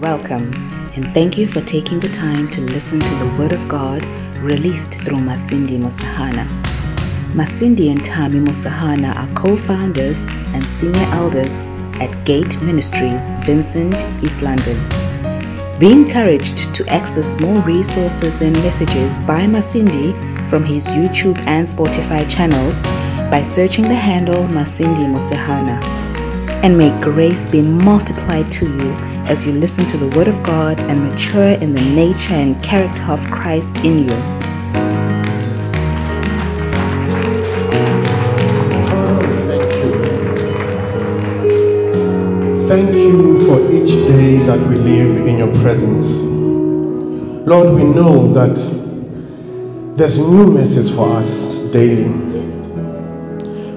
Welcome, and thank you for taking the time to listen to the Word of God released through Masindi Musahana. Masindi and Tami Musahana are co-founders and senior elders at Gate Ministries, Vincent, East London. Be encouraged to access more resources and messages by Masindi from his YouTube and Spotify channels by searching the handle Masindi Musahana. And may grace be multiplied to you as you listen to the Word of God and mature in the nature and character of Christ in you. Thank you for each day that we live in your presence. Lord, we know that there's new mercies for us daily.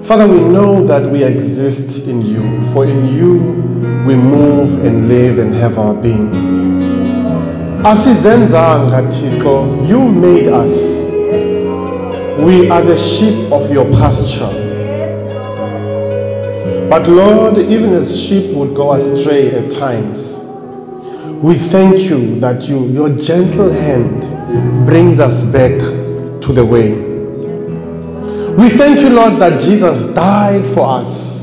Father, we know that we exist in you, for in you we move and live and have our being. Asizenzanga Thixo, you made us. We are the sheep of your pasture. But Lord, even as sheep would go astray at times, we thank you that you, your gentle hand brings us back to the way. We thank you, Lord, that Jesus died for us.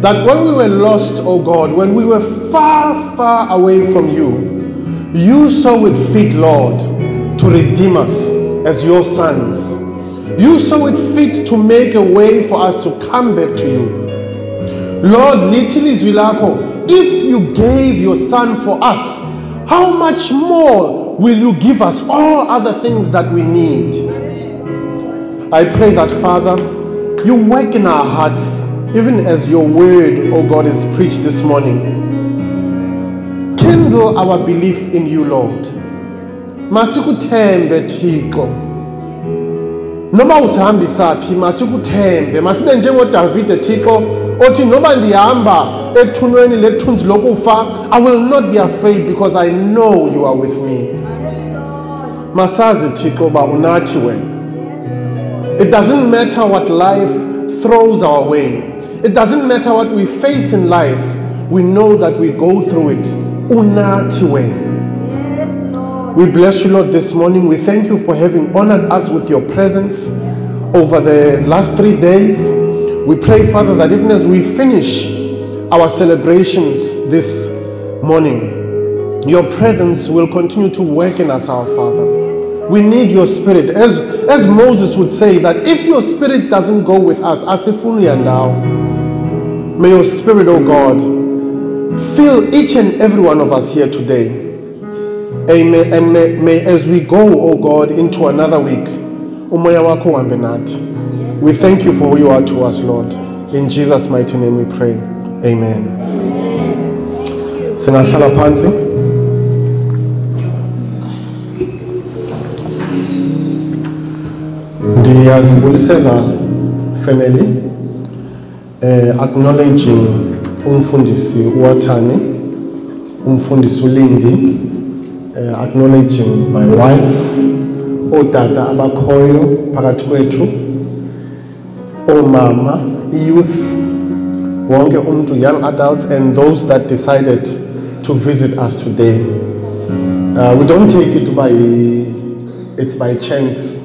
That when we were lost, oh God, when we were far, far away from you, you saw it fit, Lord, to redeem us as your sons. You saw it fit to make a way for us to come back to you. Lord, little izwi lakho, if you gave your son for us, how much more will you give us all other things that we need? I pray that, Father, you work in our hearts, even as your word, oh God, is preached this morning. Kindle our belief in you, Lord. Masikuthembe Thixo. Noma usihambisa phi masikuthembe masibe njengodavide Thixo othi noba ndihamba ethunweni lethunzi lokufa I will not be afraid because I know you are with me. Masazi Thixo uba unathi wena. It doesn't matter what life throws our way. It doesn't matter what we face in life. We know that we go through it. Unathi wena. We bless you, Lord, this morning. We thank you for having honored us with your presence over the last three days. We pray, Father, that even as we finish our celebrations this morning, your presence will continue to work in us, our Father. We need your spirit. As, as Moses would say, that if your spirit doesn't go with us, asifuni andao, may your spirit, oh God, fill each and every one of us here today. Amen. And may, may as we go, oh God, into another week, umoya. We thank you for who you are to us, Lord. In Jesus' mighty name we pray. Amen. Singahlala. Ndiyazibulisela family eh acknowledging umfundisi uwathani umfundisi ulindi uh, acknowledging my wife otata abakhoyo phakathi kwethu omama youth wonke umuntu young adults and those that decided to visit us today. Uh, we don't take it by it's by chance.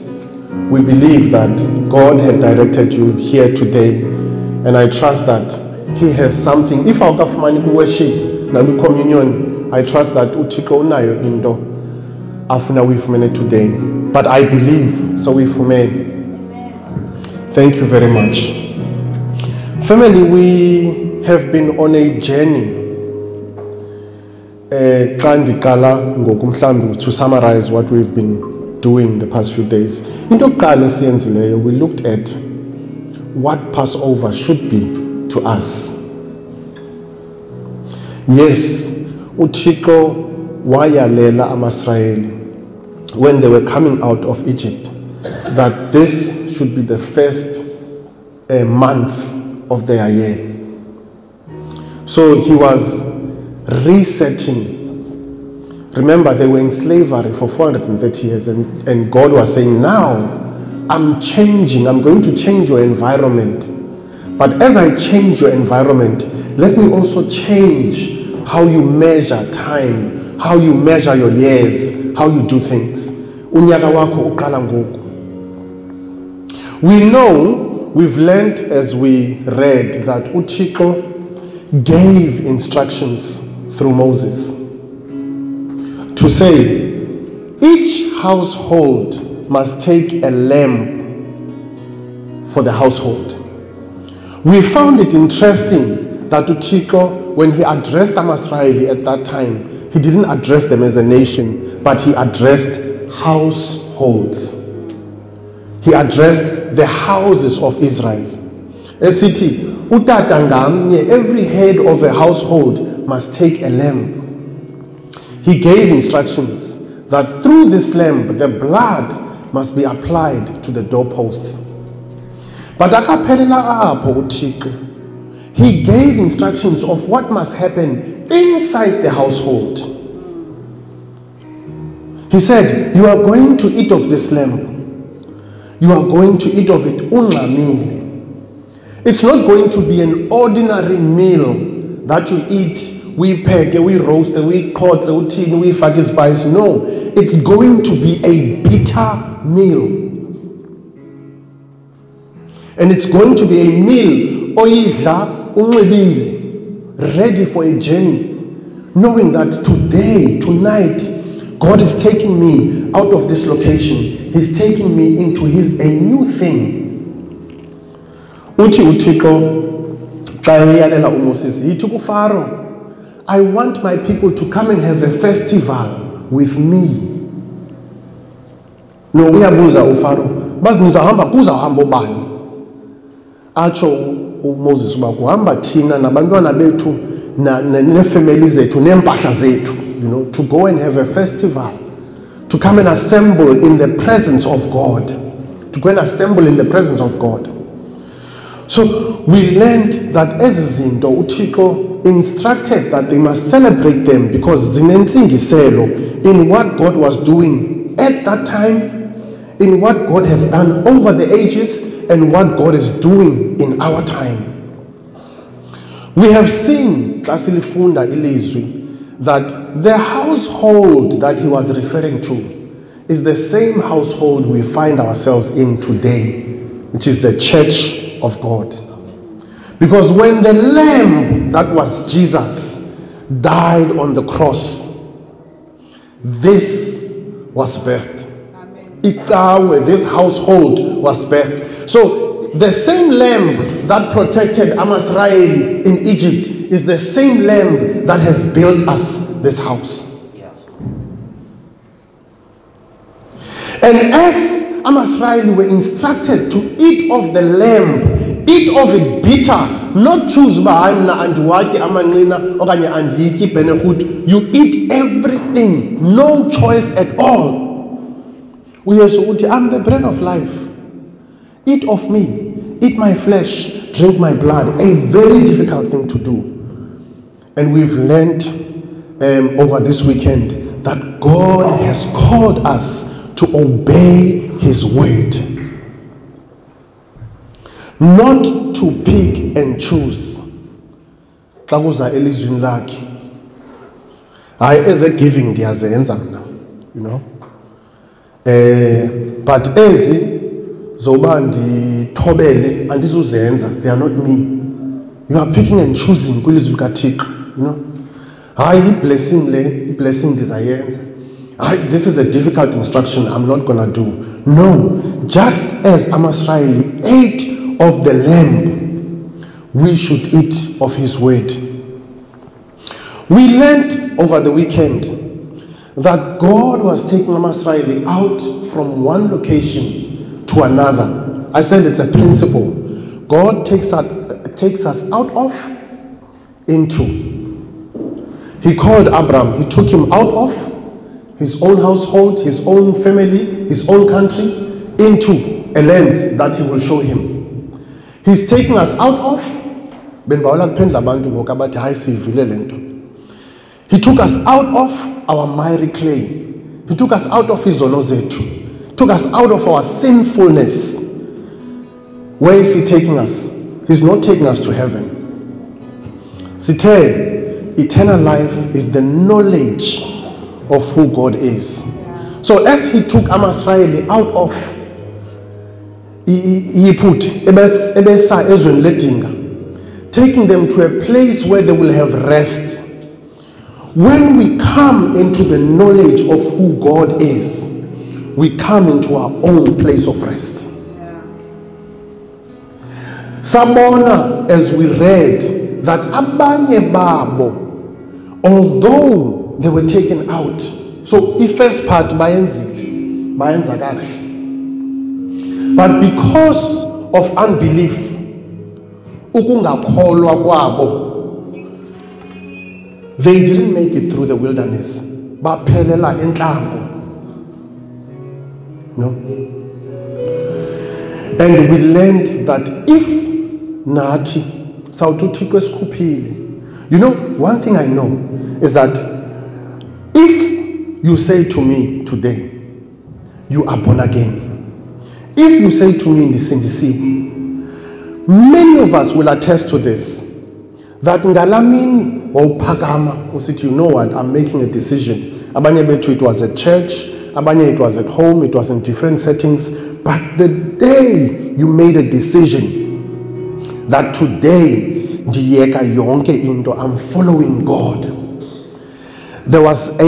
We believe that god had directed you here today and i trust that he has something if awukafumani ku-worship nakwi-communion I trust that uThixo unayo into afuna uyifumene today. But I believe so uyifumene. Thank you very much. Family, we have been on a journey. Eh to summarize what we've been doing the past few days. Into yokuqala esiyenzileyo we looked at what Passover should be to us. Yes, uthixo wayalela amasrayeli when they were coming out of egypt that this should be the first uh, month of their year so he was resetting remember they were in slavery for 430 years and, and god was saying now i'm changing. I'm going to change your environment. But as i change your environment let me also change how you measure time how you measure your years how you do things. We know we've learned as we read that uthixo gave instructions through moses to say each household must take a lamb for the household we found it interesting that uthixo when he addressed amasraeli at that time he didn't address them as a nation but he addressed households he addressed the houses of Israel. Utata ngamnye every head of a household must take a lamb. He gave instructions that through this lamb the blood must be applied to the doorposts. But akaphelela apho uThixo. He gave instructions of what must happen inside the household. He said, You are going to eat of this lamb you are going to eat of it ungxamile it's not going to be an ordinary meal that you eat uyipheke uyiroaste uyiqhotse uthini uyifake ispice no it's going to be a bitter meal. And it's going to be a meal. Oyidla unxibile ready for a journey. Knowing that today tonight god is taking me out of this location. He's taking me into his a new thing. Uthi uthixo xa eyalela umoses yithi kufaro i want my people to come and have a festival with me no uyabuza ufaro bazi nizahamba kuzahamba ubani atsho umoses uba kuhamba thina nabantwana bethu neefemeli zethu neempahla zethu you know to go and have a festival to come and assemble in the presence of God. To go and assemble in the presence of God. So we learned that ezi zinto uThixo instructed that they must celebrate them because zinentsingiselo in what God was doing at that time, in what God has done over the ages, and what God is doing in our time. We have seen xa silifunda ilizwi that the household that he was referring to is the same household we find ourselves in today, which is the church of God. Because when the lamb that was Jesus died on the cross, this was birthed. Ikawe, this household was birthed. So the same lamb that protected Amasrael in Egypt is the same lamb that has built us this house. And as Amasrael were instructed to eat of the lamb, eat of it bitter, not choose mna andiwatyi amanqina okanye andiyityi ibhenehut you eat everything. No choice at all. Uyesu uthi i'm the bread of life. Eat of me. Eat my flesh. Drink my blood. A very difficult thing to do. And we've learned um, over this weekend that god has called us to obey his word not to pick and choose. Xa kuza elizwini lakhe. Hayi eze-giving ndiyazenza mna you know? Eh but ezi zoba ndithobele andizuzenza they are not me. You are picking and choosing kwilizwi likathixo you know? Hayi iblessing le iblessing ndizayenza. Hayi this is a difficult instruction i'm not gonna do. No just as amasrayeli ate of the lamb we should eat of his word. We learned over the weekend that god was taking amasrayeli out from one location to another. I said it's a principle. God takes us, takes us out of into. He called Abram, he took him out of his own household, his own family, his own country, into a land that he will show him. He's taking us out of he took us out of our miry clay. He took us out of izono zethu. Took us out of our sinfulness. Where is he taking us? He's not taking us to heaven. Sithe eternal life is the knowledge of who God is. So as he took Amasraeli out of Yiput, ebesa taking them to a place where they will have rest. When we come into the knowledge of who God is, we come into our own place of rest. Sabona, as we read, that abanye babo, although they were taken out, so the first part bayenzile, bayenza. But because of unbelief, ukungakholwa kwabo, they didn't make it through the wilderness. Baphelela entlango. No? And we learned that if nathi sawuthi uthixo esikhuphile you know one thing i know is that if you say to me today you are born again if you say to me ndisindisiwe many of us will attest to this that ngalamini wawuphakama usithi you know what? I'm making a decision. Abanye bethu it was at church abanye it was at home it was in different settings but the day you made a decision that today ndiyeka yonke into i'm following god. There was a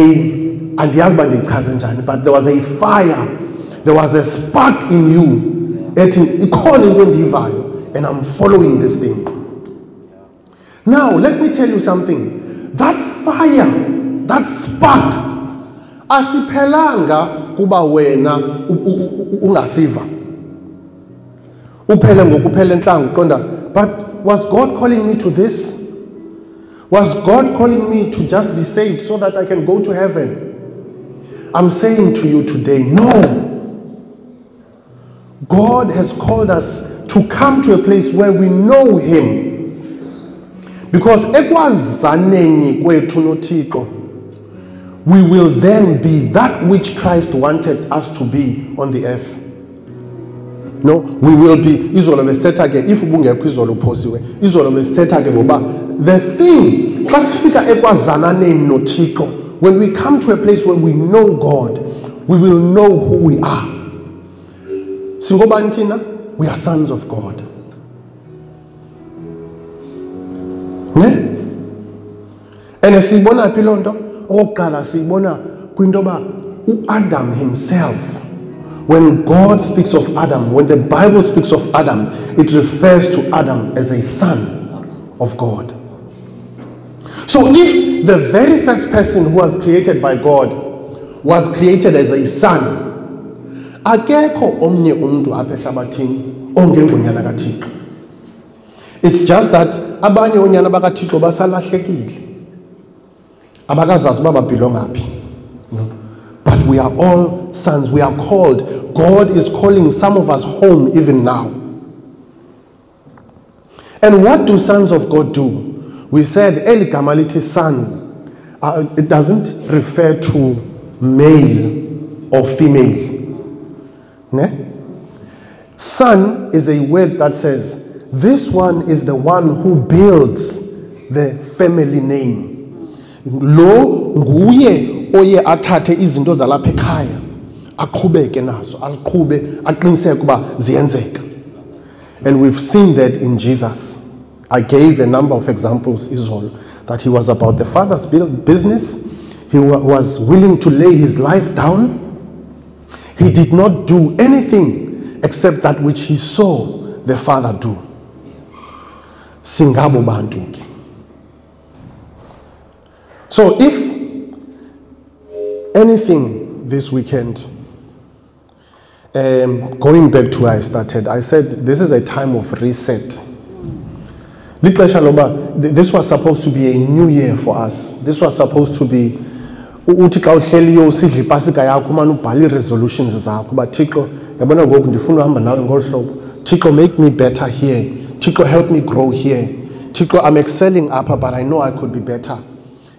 andiyazi uba ndiyichaze njani but there was a fire there was a spark in you ethi ikhona into divine, and i'm following this thing now let me tell you something that fire that spark asiphelanga kuba wena ungasiva uphele ngokuphela entlango uqonda but was God calling me to this? Was God calling me to just be saved so that I can go to heaven? I'm saying to you today, no. God has called us to come to a place where we know Him. Because we will then be that which Christ wanted us to be on the earth. no we will be izolo besithetha ke if ubungekho izolo uphosiwe izolo besithetha ke ngoba the thing xa sifika ekwazananeni nothixo when we come to a place where we know god we will know who we are singobani thina we are sons of god. Ne? And siyibona phi loo nto? Okokuqala siyibona kwinto yoba uadam himself when God speaks of Adam, when the Bible speaks of Adam, it refers to Adam as a son of God. So if the very first person who was created by God was created as a son, akekho omnye umntu apha ehlabathini ongengunyana kathixo. It's just that abanye oonyana bakathixo basalahlekile. Abakazazi uba babhilonga phi but we are all sons. We are called. God is calling some of us home even now. And what do sons of god do? We said eli gama lithi son uh, it doesn't refer to male or female ne? son is a word that says this one is the one who builds the family name. Lo nguye oye athathe izinto zalapha ekhaya aqhubeke nazo aziqhube aqiniseke ukuba ziyenzeka. And we've seen that in jesus. I gave a number of examples izolo that he was about the father's business. He was willing to lay his life down he did not do anything except that which he saw the father do. Singabo bantu ke. So if anything this weekend um, going back to where i started i said this is a time of reset. Lixesha loba this was supposed to be a new year for us. This was supposed to be uthi xa uhleliyo usidla ipasika yakho umane ubhala ii-resolutions zakho uba thixo yabona ngoku ndifuna uhamba nawe ngolu hlobo. Thixo make me better here. Thixo help me grow here. Thixo i'm excelling apha but i know i could be better.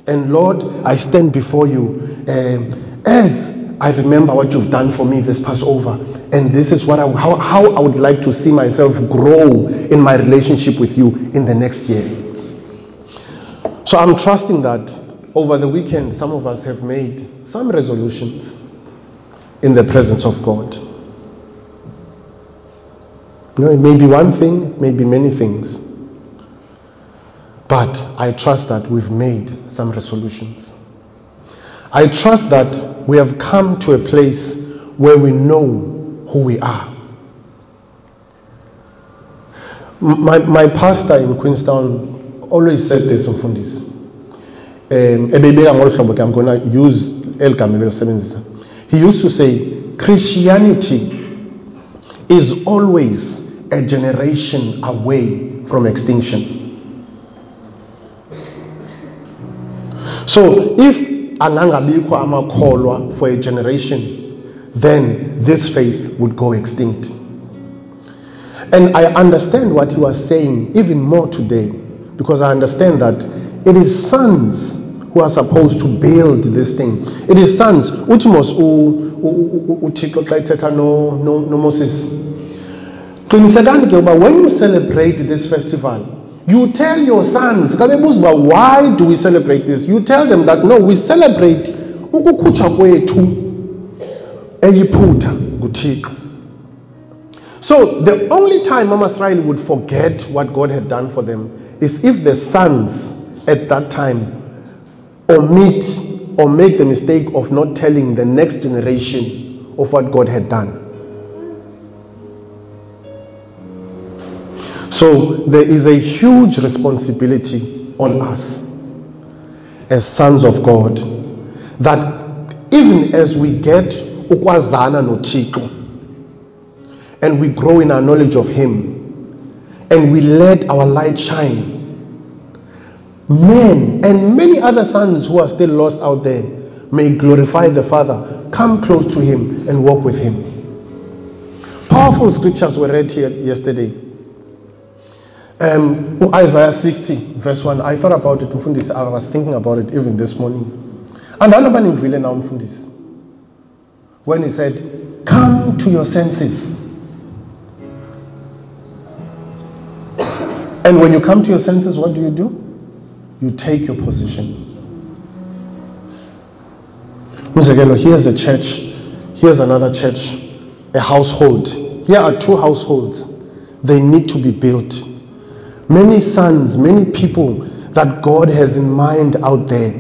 And lord i stand before you. Um, as i remember what you've done for me this passover and this is what I, how, how i would like to see myself grow in my relationship with you in the next year. So I'm trusting that over the weekend, some of us have made some resolutions in the presence of God. You know, it may be one thing, it may be many things. But I trust that we've made some resolutions. I trust that we have come to a place where we know who we are. My, my pastor in Queenstown always said this mfundisi um Um, ebeyibeka ngolu ke i'm going to use eli ebelisebenzisa he used to say christianity is always a generation away from extinction. So if angangabikho amakholwa for a generation then this faith would go extinct. And I understand what he was saying even more today because I understand that it is sons who are supposed to build this thing. It is sons. Uthi mos u- u- u- uThixo xa no no no Moses. Qinisekani ke uba when you celebrate this festival, you tell your sons, xa bebuza uba why do we celebrate this? You tell them that no, we celebrate ukukhutshwa kwethu eyiphutha nguThixo. So the only time Mama Israel would forget what God had done for them is if the sons at that time omit or make the mistake of not telling the next generation of what God had done. So there is a huge responsibility on us as sons of God that even as we get ukwazana noThixo and we grow in our knowledge of him and we let our light shine men and many other sons who are still lost out there may glorify the father. Come close to him and walk with him. Powerful scriptures were read here yesterday. Um, Isaiah 60 verse 1 I thought about it mfundisi. I was thinking about it even this morning. And andanoba nimvile now mfundisi. When he said come to your senses. And when you come to your senses what do you do you take your position. Umzekelo here's a church here's another church a household. Here are two households. They need to be built. Many sons many people that god has in mind out there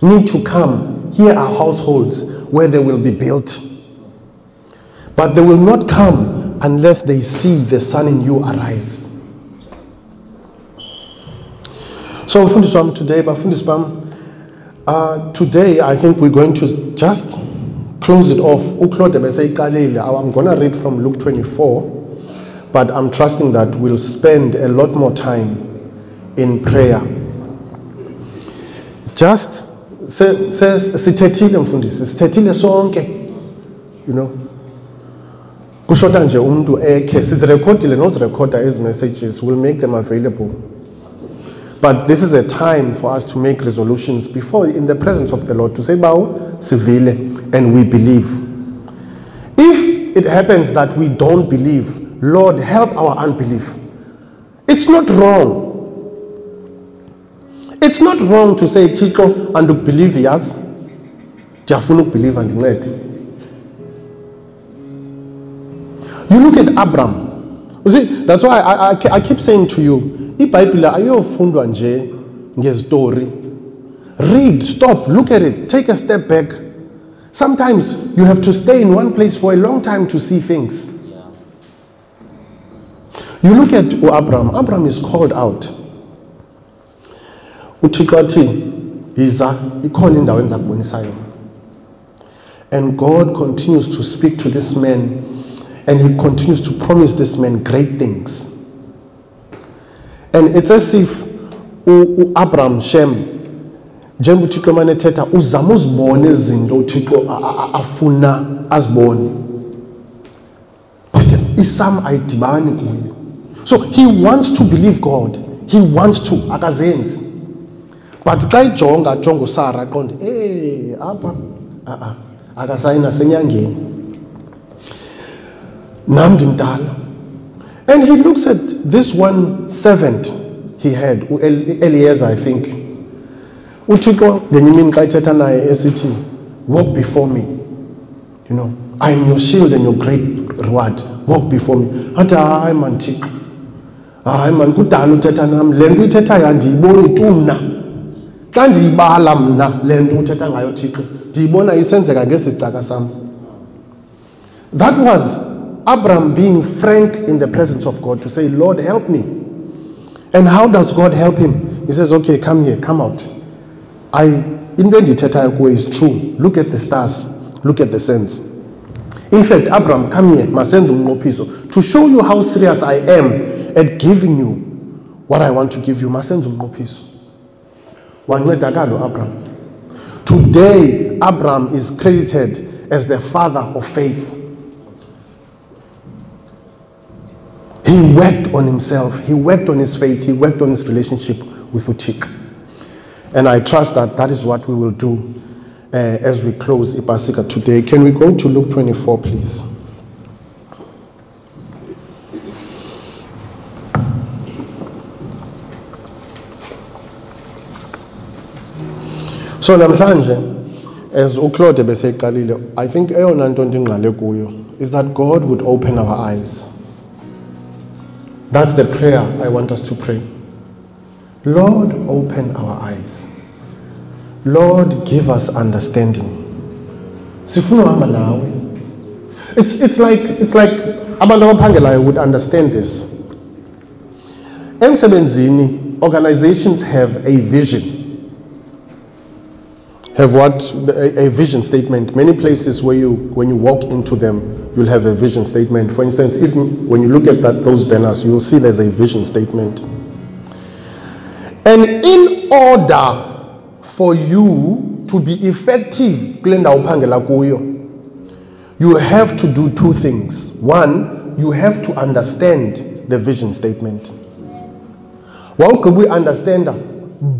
need to come. Here are households where they will be built. But they will not come unless they see the sun in you arise so mfundisi wami today bafundisi bam uh, today i think we're going to just close it off. I'm going to read from luke 24 but i'm trusting that we'll spend a lot more time in prayer. Just sithethile mfundisi sithethile sonke you know. Kushota nje umuntu ekhe sizirekhodile nozirekhoda ezi messages we'll make them available but this is a time for us to make resolutions before in the presence of the lord to say bawo sivile and we believe. If it happens that we don't believe lord help our unbelief. It's not wrong. It's not wrong to say thixo andikubhilivi yazi ndiyafuna ukubhiliva ndincede you look at Abram. You see, that's why I, I, I keep saying to you, ibhayibhile ayofundwa nje ngezitori. Read, stop, look at it, take a step back. Sometimes you have to stay in one place for a long time to see things. You look at Abraham. Abraham is called out. uthixo athi yiza ikhona indawo endiza kubonisa yona and god continues to speak to this man and he continues to promise this man great things. And it's as if uabraham shem njengoba uthixo emane ethetha uzama uzibone izinto uthixo afuna azibone. But isam ayidibani kuye so he wants to believe god. He wants to akazenzi. But xa ijonga ajonga usara aqonde eh apha a-a akasayi nasenyangeni nam ndimdala and he looks at this one servant he had eliezer i think. Uthixo ngenye imini xa walk before me you know i am your shield and your great reward. Walk before me athi hayi man thixo. Hayi man kudala uthetha nam. Le nto ithethayo andiyiboni tu mna. Xa ndiyibala mna le nto uthetha ngayo thixo ndiyibona isenzeka ngesi sicaka sam. That was abraham being frank in the presence of god to say lord help me. And how does god help him? He says okay come here come out. I into endiyithethayo kuwe is true. Look at the stars. Look at the sands. In fact abraham come here masenze umnqophiso to show you how serious i am at giving you what i want to give you masenze umnqophiso wancedakala uabraham today abraham is credited as the father of faith he worked on himself. He worked on his faith. He worked on his relationship with uthixo and i trust that that is what we will do uh, as we close ipasika today. Can we go to luke 24 please? So namhlanje as uclaude beseyiqalile i think eyona nto ndingqale kuyo is that god would open our eyes that's the prayer i want us to pray. Lord open our eyes. Lord give us understanding. It's, it's like it's like abantu abaphangelayo would understand this. Emsebenzini organizations have a vision have what a, a vision statement. Many places where you when you walk into them you'll have a vision statement. For instance even when you look at that those banners you'll see there's a vision statement. And in order for you to be effective you have to do two things. One you have to understand the vision statement. Wawugqiba uyiunderstanda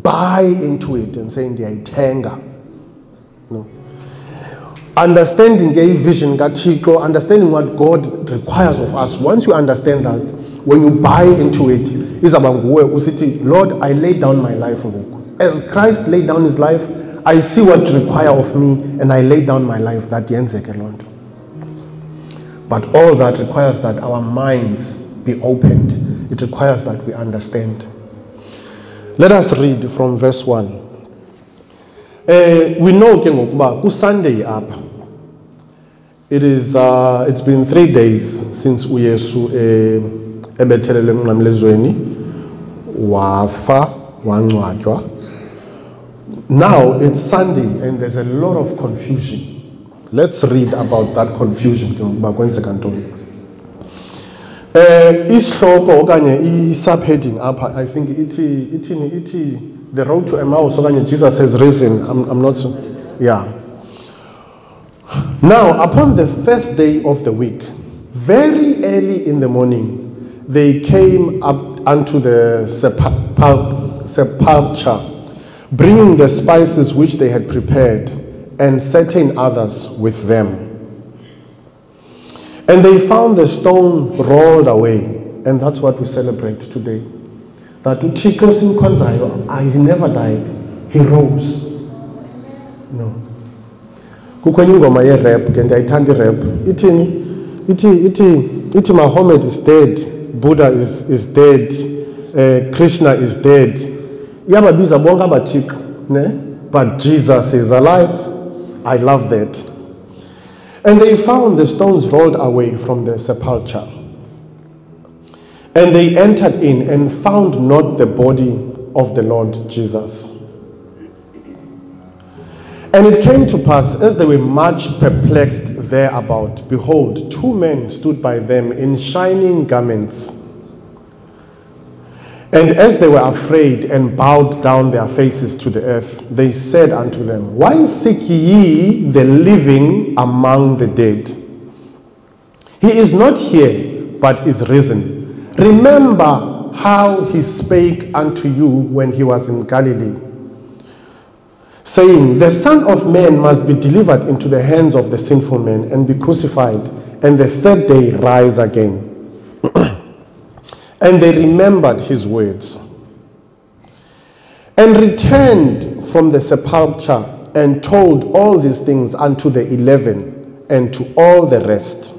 buy into it and say ndiyayithenga no. Understanding a vision kaThixo, understanding what God requires of us. Once you understand that, when you buy into it, izaba nguwe usithi, Lord, I lay down my life. As Christ laid down his life, I see what require of me and I lay down my life. That yenzeke loo nto. But all that requires that our minds be opened. It requires that we understand. Let us read from verse 1. Uh, we know ke ngokuba kusunday apha it is uh, it's been three days since uyesu eh, ebethelelwe emnqamlezweni. Wafa wangcwatywa. Now it's sunday and there's a lot of confusion. Let's read about that confusion ke ngokuba okanye i-subheading apha i think ithini ithi the road to Emmaus okanye Jesus has risen. I'm, I'm not so yeah now upon the first day of the week very early in the morning they came up unto the sepulchre bringing the spices which they had prepared and certain others with them. And they found the stone rolled away and that's what we celebrate today. That uthixo simkhonzayo ah, he never died. He rose. No kukho enye ingoma yerap ke ndiyayithanda irap. Ithini ithi ithi ithi mahomet is dead buddha is, is dead uh, krishna is dead. Iyababiza bonke abathixo ne? But jesus is alive. I love that. And they found the stones rolled away from the sepulchre. And they entered in and found not the body of the Lord Jesus. And it came to pass, as they were much perplexed thereabout, behold, two men stood by them in shining garments. And as they were afraid and bowed down their faces to the earth, they said unto them, Why seek ye the living among the dead? He is not here, but is risen. Remember how he spake unto you when he was in Galilee, saying, The Son of Man must be delivered into the hands of the sinful men and be crucified, and the third day rise again. and they remembered his words and returned from the sepulchre and told all these things unto the eleven and to all the rest.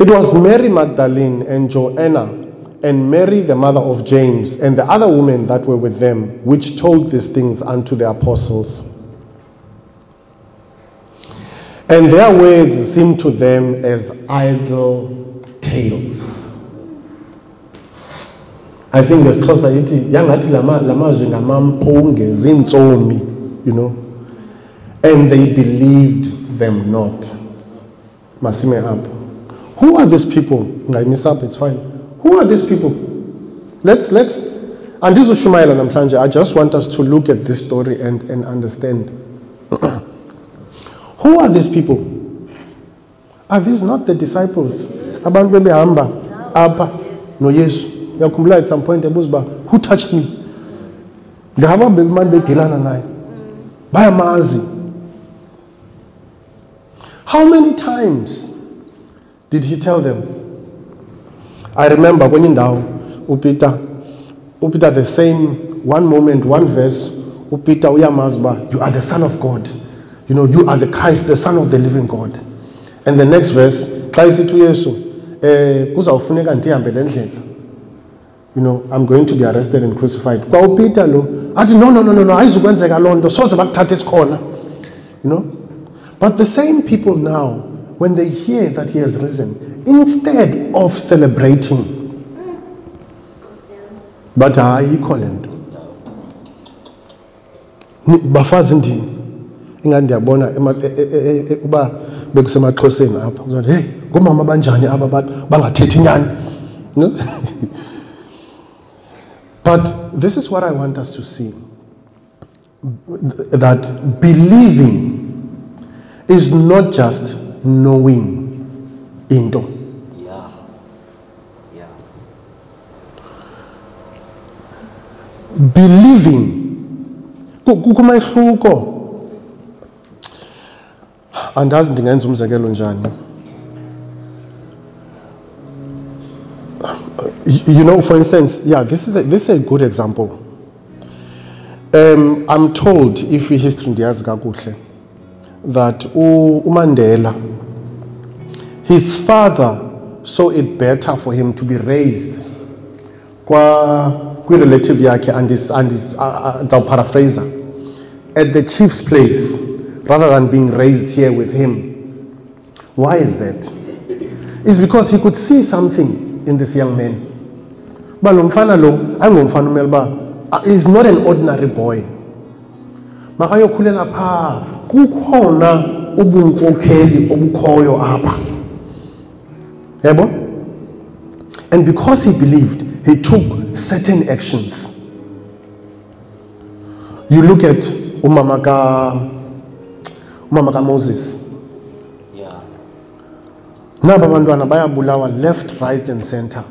It was Mary Magdalene and Joanna and Mary, the mother of James, and the other women that were with them, which told these things unto the apostles. And their words seemed to them as idle tales. I think ngesixhosa yithi yangathi lama lamazwi ngamampunge zintsomi you know. And they believed them not. Masime apho. Who are these people? Ngayimisa it's fine who are these people? Let's let's andizushumayela namhlanje. I just want us to look at this story and and understand. Who are these people? Are these not the disciples? Abantu bebehamba apha. Noyesu uyakhumbula at some point ebuza who touched me? Ngaba bebemane bedilana naye. Bayamazi. How many times did he tell them i remember kwenye indawo upeter upeter the same one moment one verse upeter uyamazi you are the son of god. You know you are the christ the son of the living god. And the next verse xa isithi uyesu eh kuzawufuneka you know i'm going to be arrested and crucified. Kwaupeter lo athi no no no no no ayizukwenzeka loo nto soze bakuthathe sikhona you know? But the same people now when they hear that he has risen instead of celebrating. But hayi ikho le nto bafazi ndini ingathi ndiyabona uba bekusemaxhoseni apha. Uzothi, hey ngoomama abanjani aba bantu bangathethi nyani? No? but this is what i want us to see. That believing is not just knowing into. Yeah. Yeah. believing. Ku- kukho umehluko andazi ndingenza umzekelo njani? You know for instance yeah this is a, this is a good example. Um i'm told if history ndiyazi kakuhle that umandela his father saw it better for him to be raised kwi-relative yakhe andis- andis- a- a- ndizawuparaphraser at the chief's place rather than being raised here with him. Why is that? Is because he could see something in this young man. Uba lo mfana lo uh, is not an ordinary boy makayokhulela phaa kukhona ubunkokheli obukhoyo apha. Yebo? And because he believed he took certain actions. You look at umama ka umama kaMoses Yeah. naba bantwana bayabulawa left right and center.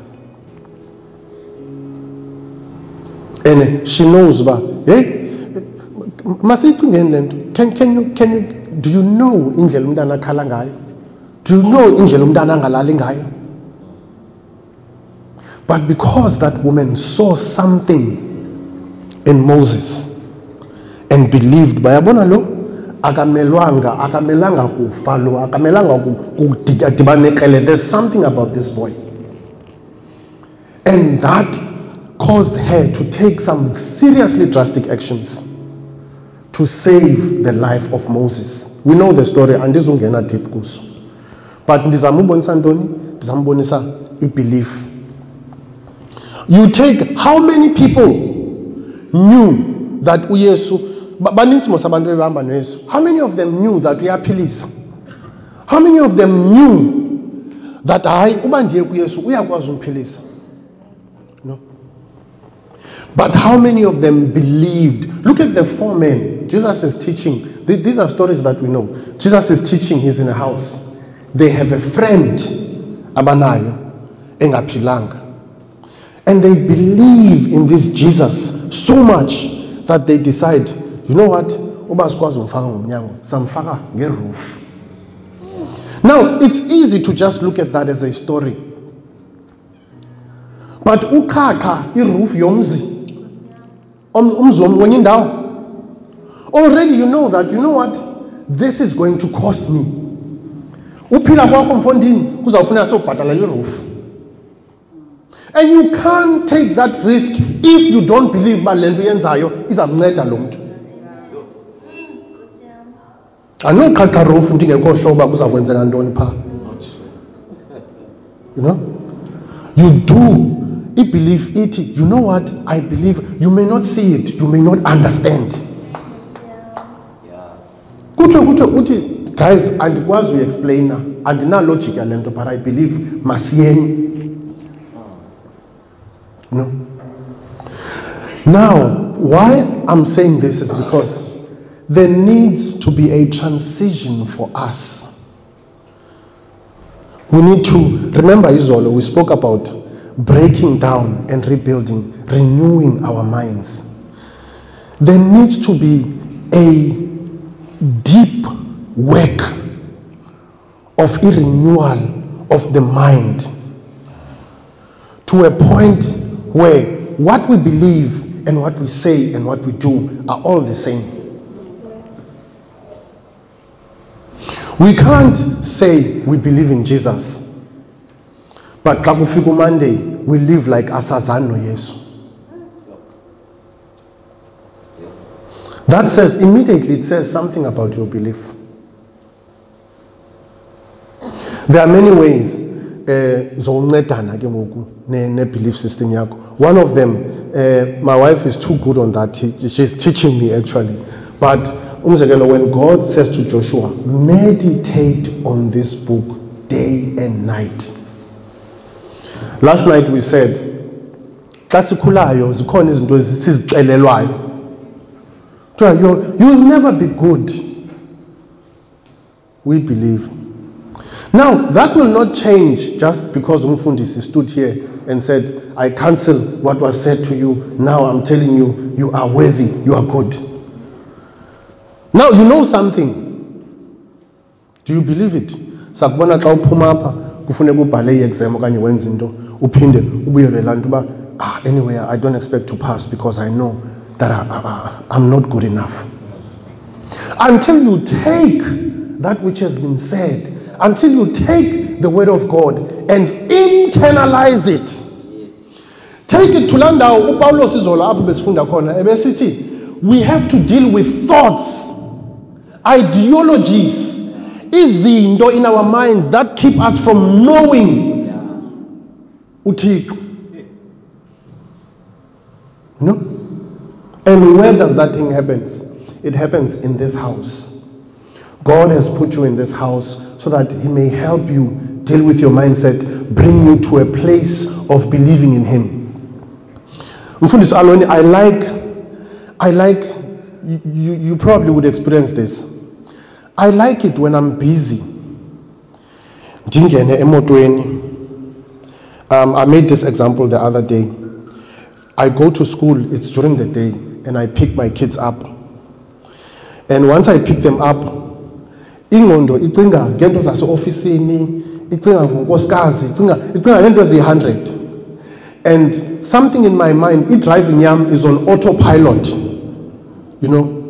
And she knows uba hey masiyicingeni le nto. Can, can, you, can you, do you know indlela umntana akhala ngayo? Do you know indlela umntana angalali ngayo? But because that woman saw something in moses and believed bayabona lo akamelwanga akamelanga kufa lo akamelanga kudibana nekrele there's something about this boy. And that caused her to take some seriously drastic actions to save the life of moses. We know the story andizungena deep kuso. But ndizama ubonisa ntoni? Ndizama ubonisa ibelief. You take how many people knew that uyesu ba- banintsi mos abantu bebehamba noyesu. How many of them knew that uyaphilisa? How many of them knew that hayi uba ndiye kuyesu uyakwazi umphilisa? no but how many of them believed? Look at the four men jesus is teaching. These are stories that we know. Jesus is teaching. He's in a house. They have a friend abanayo engaphilanga. And they believe in this Jesus so much that they decide, you know what? Now, it's easy to just look at that as a story. But ukhakha iroof yomzi Um, Om- umzi wom kwenye indawo already you know that you know what? This is going to cost me. Uphila kwakho mfondini kuzawufuneka sobhatalela iroof and you can't take that risk if you don't believe uba le nto uyenzayo izamnceda lo mntu. Andinoqhaqha roof ndingekho sure uba kuza kwenzeka ntoni phaa. You know? You do ibelief it, you know what? I believe. You may not see it. You may not understand. Kuthiwe kuthiwe uthi guys andikwazi uyiexplaina andinalogic yale nto but i believe masiyeni. Hmm. No. Now why i'm saying this is because there needs to be a transition for us. We need to remember izolo we spoke about breaking down and rebuilding renewing our minds there needs to be a deep work of a renewal of the mind to a point where what we believe and what we say and what we do are all the same. We can't say we believe in Jesus, but xa kufika we live like asazani noyesu. That says immediately it says something about your belief. There are many ways eh zokuncedana ke ngoku ne belief system yakho. One of them eh my wife is too good on that. He- She's teaching me actually. But umzekelo when God says to Joshua, meditate on this book day and night. Last night we said xa sikhulayo zikhona izinto esizicelelwayo Kuthiwa, "You- You'll never be good. We believe. Now, that will not change just because Umfundisi stood here and said, I cancel what was said to you. Now I'm telling you, you are worthy, you are good. Now, you know something. Do you believe it? Sakubona xa uphuma apha kufuneka ubhale i-exam okanye wenze into uphinde ubuyele laa nto uba ah, anyway I don't expect to pass because I know that I, I, I'm not good enough. Until you take that which has been said, until you take the word of God and internalize it. Take it to laa ndawo upawulos izolo apho besifunda khona ebesithi we have to deal with thoughts ideologies izinto in our minds that keep us from knowing uthixo. No? And where does that thing happens? It happens in this house. God has put you in this house so that he may help you deal with your mindset bring you to a place of believing in him. Mfundisi aloni i like i like you, you, you probably would experience this i like it when i'm busy. Ndingene emotweni. Um, i made this example the other day. I go to school it's during the day and i pick my kids up. And once i pick them up ingqondo icinga ngeento zaseofisini icinga ngonkosikazi icinga icinga ngeento eziyi-100 and something in my mind i-driving yam is on autopilot. You know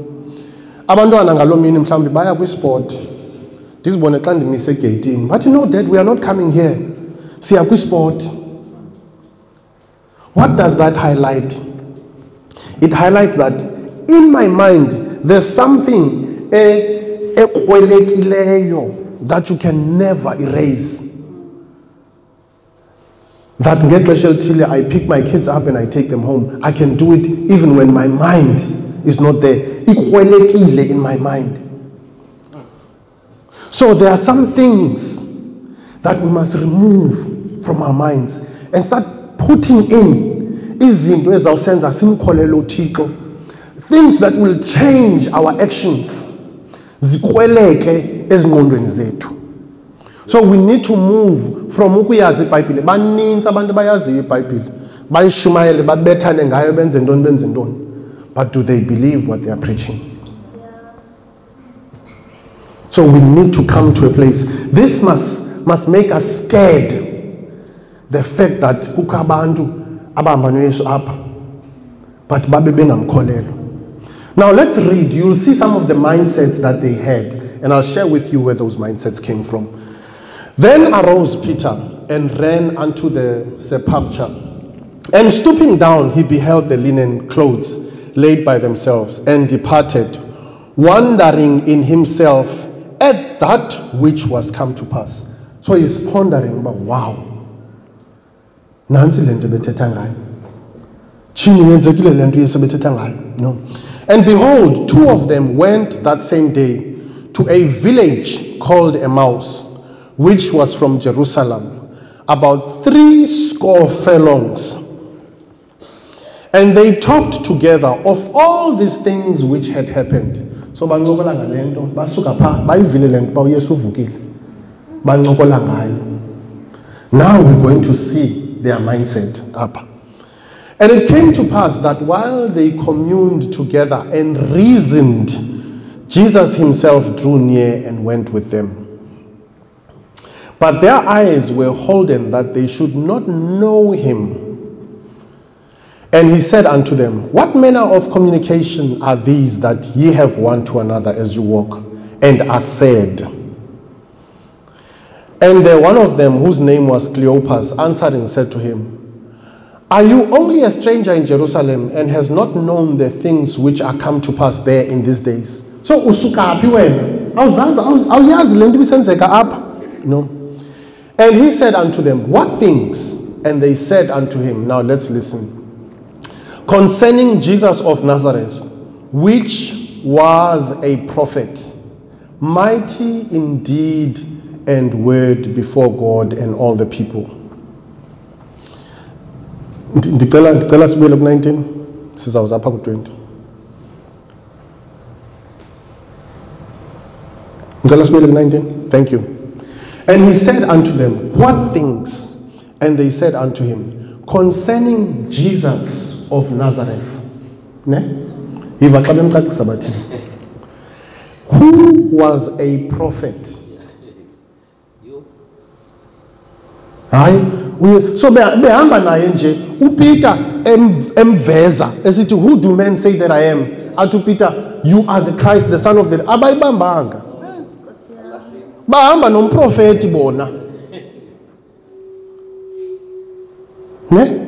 abantwana ngaloo mini mhlawumbi baya kwisport. Ndizibone xa ndimise egeyitini bathi no dad we are not coming here. Siya kwisport. What does that highlight? It highlights that in my mind there's something ekrwelekileyo that you can never erase. That ngexesha elithile i pick my kids up and i take them home. I can do it even when my mind is not there. Ikrwelekile in my mind. So there are some things that we must remove from our minds and start putting in izinto ezawusenza simkholele uthixo. Things that will change our actions zikrweleke ezingqondweni zethu. So we need to move from ukuyazi ibhayibhile. Banintsi abantu abayaziyo ibhayibhile. Bayishumayele babethane ngayo benze ntoni benze ntoni but do they believe what they are preaching? So we need to come to a place. This must, must make us scared. The fact that kukho abantu abahamba noyesu apha but babe bengamkholelwa. Now let's read. You'll see some of the mindsets that they had and i'll share with you where those mindsets came from. Then arose peter and ran unto the sepulchre. And stooping down he beheld the linen clothes laid by themselves and departed wondering in himself at that which was come to pass. So he's pondering about wow nansi lento bethetha ngayo? Chini yenzekile ngayo? No. And behold two of them went that same day to a village called Emmaus which was from Jerusalem about three score furlongs and they talked together of all these things which had happened. So bancokola ngale nto basuka phaa bayivile le nto uyesu uvukile bancokola ngayo. Now we're going to see their mindset apha. And it came to pass that while they communed together and reasoned jesus himself drew near and went with them. But their eyes were holden that they should not know him and he said unto them, What manner of communication are these that ye have one to another as you walk, and are said? And there one of them, whose name was Cleopas, answered and said to him, Are you only a stranger in Jerusalem, and has not known the things which are come to pass there in these days? So usukaphi wena? Awuyazi le nto ibisenzeka apha? No. And he said unto them, What things? And they said unto him, Now let's listen concerning Jesus of Nazareth, which was a prophet, mighty in deed and word before God and all the people. Ndicela ndicela sibuyele ku-19 sizawuza apha ku-20 Ngicela sibuyele ku-19 thank you. And he said unto them what things? And they said unto him concerning jesus of nazareth ne? Yiva xa bemcacisa bathini who was a prophet? Hayi uye- so beha- behamba naye nje. Upeter em- emveza esithi who do men say that i am? Athi upeter you are the christ the son of the abayibambanga. Bahamba nomprofeti bona. Ne?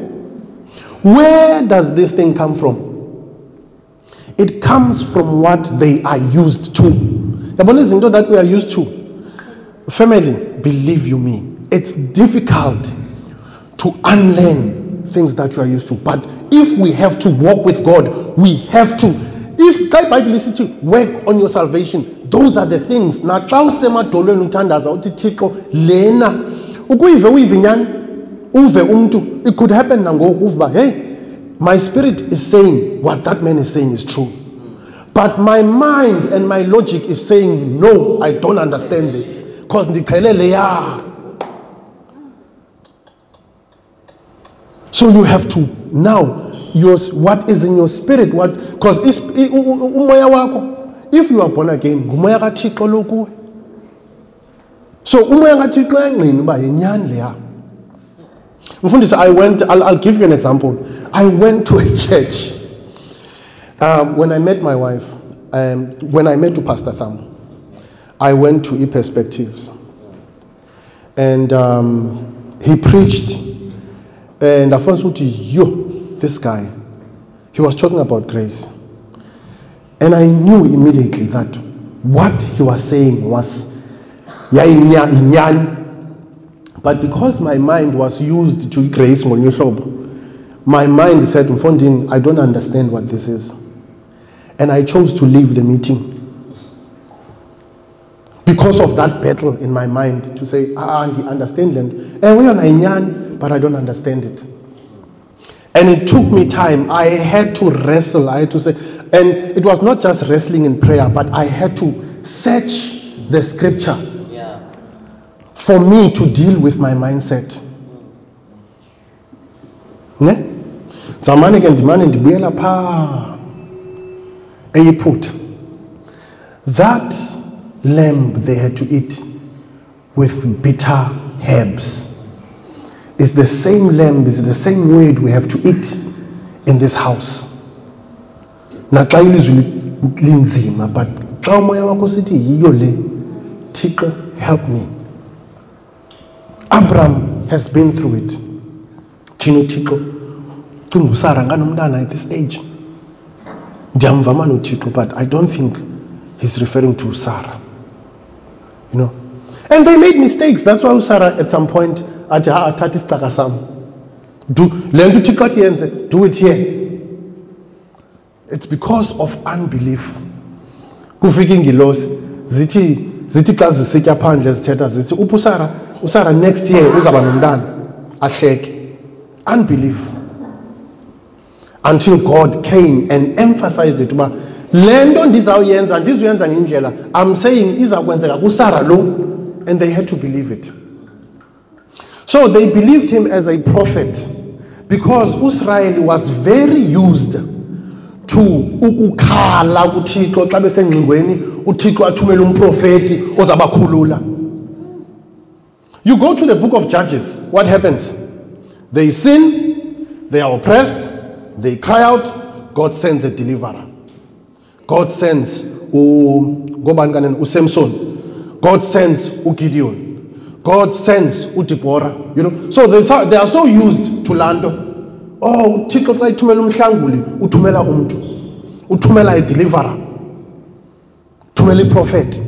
Where does this thing come from? It comes from what they are used to. Yabona izinto that we are used to. Family believe you me it's difficult to unlearn things that you are used to. But if we have to walk with god we have to. If xa ibhayibhile isithi work on your salvation those are the things. Naxa usemadolweni uthandaza uthi thixo lena uve umntu it could happen nangoku uve uba hey my spirit is saying what that man is saying is true. But my mind and my logic is saying no i don't understand this. Because ndiqhele leya. So you have to now your what is in your spirit what because umoya wakho if you are born again ngumoya kaThixo lo kuwe so umoya kaThixo uyangqina uba yenyani leya. Mfundisi I went I'll, I'll give you an example I went to a church um, when I met my wife um, when I met to Pastor Tham I went to e-perspectives and um, he preached and I first thought, yo, this guy, he was talking about grace. And I knew immediately that what he was saying was yayinya inyani. But because my mind was used to grace ngonyuhlobo, my mind said, Mfondini, I don't understand what this is. And I chose to leave the meeting. Because of that battle in my mind to say, ah, I understand land. But I don't understand it. And it took me time. I had to wrestle. I had to say, and it was not just wrestling in prayer, but I had to search the scripture. For me to deal with my mindset. Ne? zamane ke ndimane ndibuyela phaa eyiphutha that lamb they had to eat with bitter herbs is the same lamb is the same word we have to eat in this house naxa ilizwi li- linzima but xa umoya wakho sithi yiyo le thixo help me abraham has been through it. Thina uthixo cinga usara at this age. Ndiyamva mani but i don't think he's referring to sarah you know? And they made mistakes. That's why usarah at some point athi ha athatha isicaka sam. Do le nto athi yenze do it here. It's because of unbelief. Kufika iingilosi zithi zithi xa zisitya phandle zithetha zithi uphi usara usara next year uzaba nomntana ahleke. Unbelief. Until god came and emphasized it uba le nto ndizawuyenza ndizuyenza ngendlela i'm saying iza kwenzeka kusara lo and they had to believe it. So they believed him as a prophet because Israel was very used to ukukhala kuThixo xa besengxingweni uThixo athumele umprofeti ozabakhulula. You go to the book of Judges, what happens? They sin, they are oppressed, they cry out, God sends a deliverer. God sends kanene. God sends uGideon. God sends uDeborah. You know, so they are so used to lando. Oh, uThixo xa ithumela umhlanguli uthumela umuntu. Uthumela a deliverer. Uthumela iprofeti.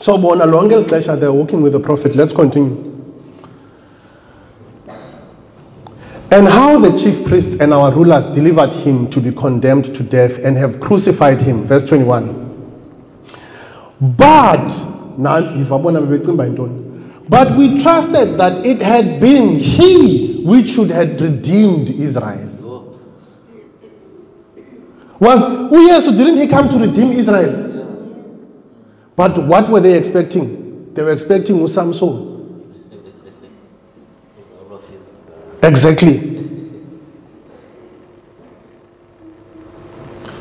So bona lonke eli xesha they are working with the prophet. Let's continue. And how the chief priests and our rulers delivered him to be condemned to death and have crucified him. Verse 21. But. But we trusted that it had been he which should have redeemed Israel. Was oh, uYesu didn't he come to redeem Israel? But what were they expecting? They were expecting uSamson. Exactly.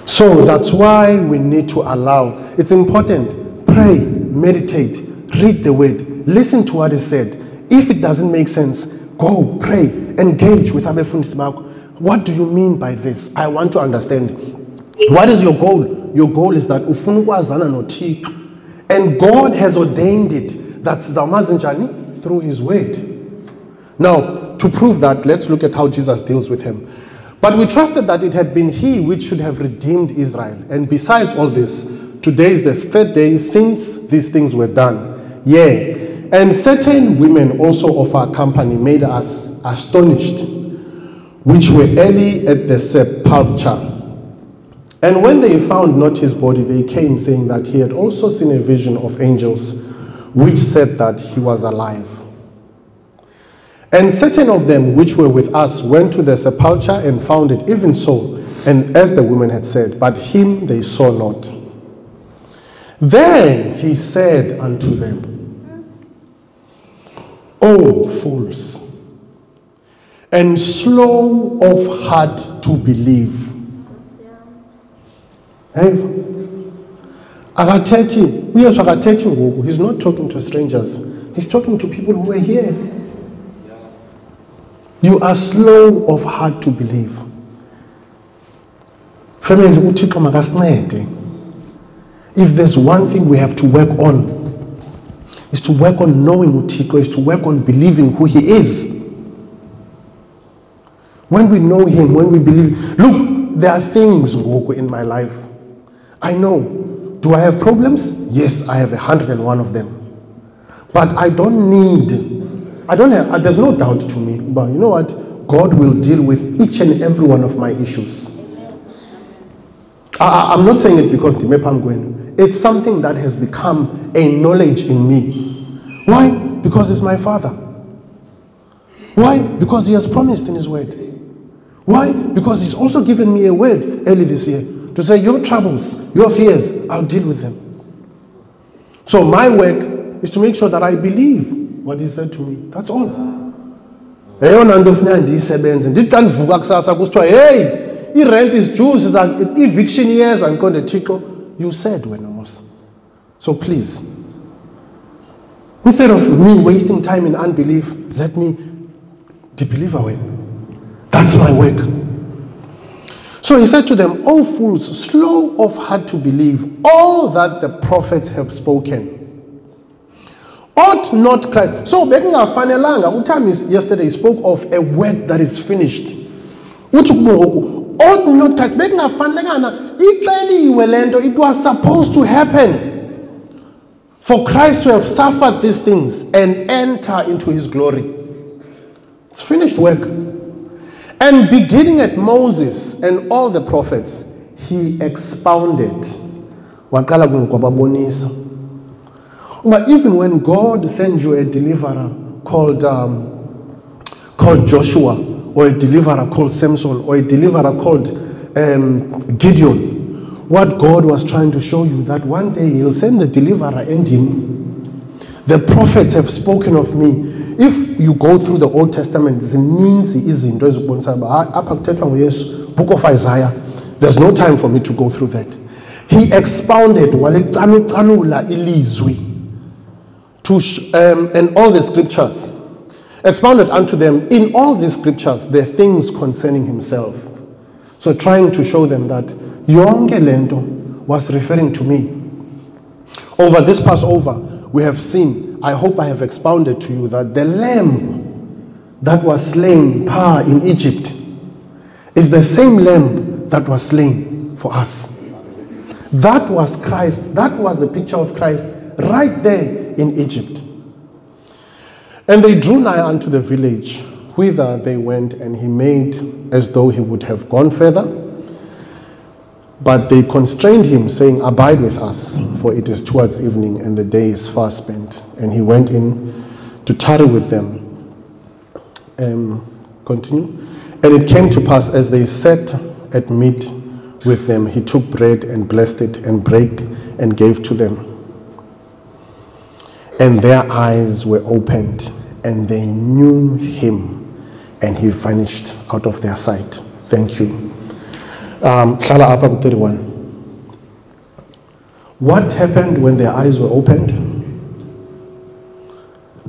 So that's why we need to allow. It's important. Pray, meditate, read the word, listen to what is said. If it doesn't make sense, go pray, engage with abefundisi bakho. What do you mean by this? I want to understand. What is your goal? Your goal is that ufuna ukwazana noThixo. And God has ordained it that sizawumazi njani through his word. Now, to prove that, let's look at how Jesus deals with him. But we trusted that it had been he which should have redeemed Israel. And besides all this, today is the third day since these things were done. Yea, and certain women also of our company made us astonished, which were early at the sepulchre. And when they found not his body, they came saying that he had also seen a vision of angels, which said that he was alive. And certain of them which were with us went to the sepulchre and found it even so, and as the women had said, but him they saw not. Then he said unto them, O fools, and slow of heart to believe. Hey, akathethi uyesu akathethi ngoku he's not talking to strangers. He's talking to people who are here. You are slow of heart to believe. Family uthixo makasincede. If there's one thing we have to work on is to work on knowing uthixo is to work on believing who he is. When we know him when we believe look there are things ngoku in my life i know do i have problems yes i have a hundred and one of them but i don't need I don't have, uh, there's no doubt to me, but you know what? God will deal with each and every one of my issues. I, am not saying it because I'm going. It's something that has become a knowledge in me. Why? Because it's my father. Why? Because he has promised in his word. Why? Because he's also given me a word early this year to say, Your troubles, your fears, I'll deal with them. So my work is to make sure that I believe what he said to me. That's all. Eyona nto funeka ndiyisebenze. Ndithi xa ndivuka kusasa kusithiwa heyi i-rent is ndiqonde thixo. You said wena mos so please instead of me wasting time in unbelief let me ndibhiliva wena. That's my work So he said to them, O fools, slow of heart to believe all that the prophets have spoken. Ought not Christ. So bekungafanelanga uThamis yesterday spoke of a work that is finished. Uthi ought not Christ. Bekungafanelekanga ixeliwe lento it was supposed to happen. For Christ to have suffered these things and enter into his glory. It's finished work. And beginning at Moses and all the prophets, he expounded. But even when God sends you a deliverer called um, called Joshua, or a deliverer called Samson, or a deliverer called um, Gideon, what God was trying to show you that one day He'll send the deliverer and him. The prophets have spoken of me. If you go through the Old Testament, zininzi izinto ezikubonisa uba "Ah, apha kuthethwa nguyesu book of isaiah there's no time for me to go through that. He expounded walicalucalula ilizwi to um, and all the scriptures expounded unto them. In all these scriptures the things concerning himself. So trying to show them that yonke lento was referring to me. Over this passover we have seen i hope i have expounded to you that the lamb that was slain par in egypt is the same lamb that was slain for us that was christ that was the picture of christ right there in egypt and they drew nigh unto the village whither they went, and he made as though he would have gone further. But they constrained him, saying, Abide with us, for it is towards evening, and the day is far spent. And he went in to tarry with them. Um, continue. And it came to pass as they sat at meat with them, he took bread and blessed it, and brake and gave to them. And their eyes were opened, and they knew him, and he vanished out of their sight. Thank you. Um, hlala apha ku 31. What happened when their eyes were opened?